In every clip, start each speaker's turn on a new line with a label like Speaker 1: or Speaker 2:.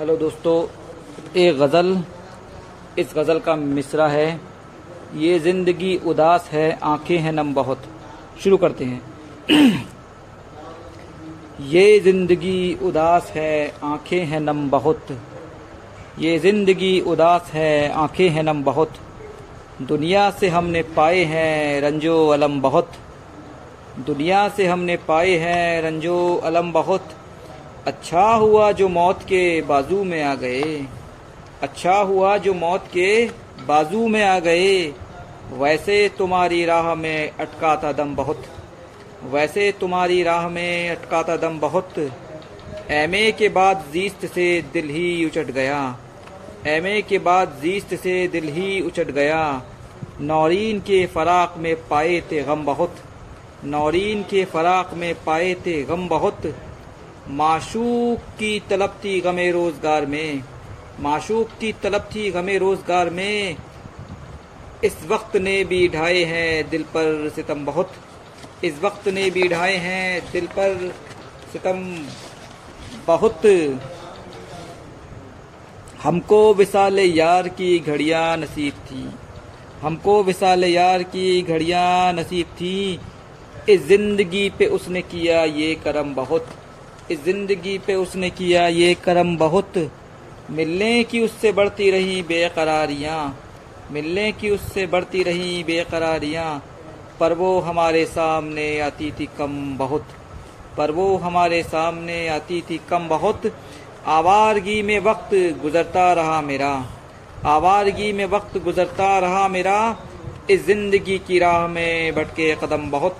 Speaker 1: Hello दोस्तों एक गज़ल, इस गज़ल का मिसरा है। ये ज़िंदगी उदास है, आँखें हैं नम बहुत। शुरू करते हैं। ये ज़िंदगी उदास है, आँखें हैं नम बहुत। ये ज़िंदगी उदास है, आँखें हैं नम बहुत। दुनिया से हमने पाए हैं रंजो अलम बहुत। दुनिया से हमने पाए हैं रंजो अलम बहुत। अच्छा हुआ जो मौत के बाजू में आ गए। अच्छा हुआ जो मौत के बाजू में आ गए। वैसे तुम्हारी राह में अटकाता दम बहुत। वैसे तुम्हारी राह में अटकाता दम बहुत। एमए के बाद जीस्त से दिल ही उचट गया। एमए के बाद जीस्त से दिल ही उचट गया। नौरीन के फराक में पाए थे गम बहुत। नौरीन के फराक में पाए थे गम बहुत। माशूक की तलब थी गमे रोज़गार में। माशूक की तलब थी गमे रोज़गार में। इस वक्त ने भी ढाए हैं दिल पर सितम बहुत। इस वक्त ने भी ढाए हैं दिल पर सितम बहुत। हमको विशाल यार की घड़िया नसीब थी। हमको विसाल यार की घड़िया नसीब थी। इस ज़िंदगी पे उसने किया ये करम बहुत। इस ज़िंदगी पे उसने किया ये करम बहुत। मिलने की उससे बढ़ती रही बेकरारियाँ। मिलने की उससे बढ़ती रही बेकरारियाँ। पर वो हमारे सामने आती थी कम बहुत। पर वो हमारे सामने आती थी कम बहुत। आवारगी में वक्त गुजरता रहा मेरा। आवारगी में वक्त गुजरता रहा मेरा। इस ज़िंदगी की राह में भटके कदम बहुत।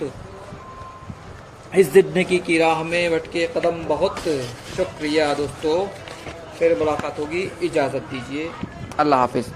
Speaker 1: इस ज़िंदगी की राह में भटके कदम बहुत। शुक्रिया दोस्तों। फिर मुलाकात होगी। इजाज़त दीजिए। अल्लाह हाफिज़।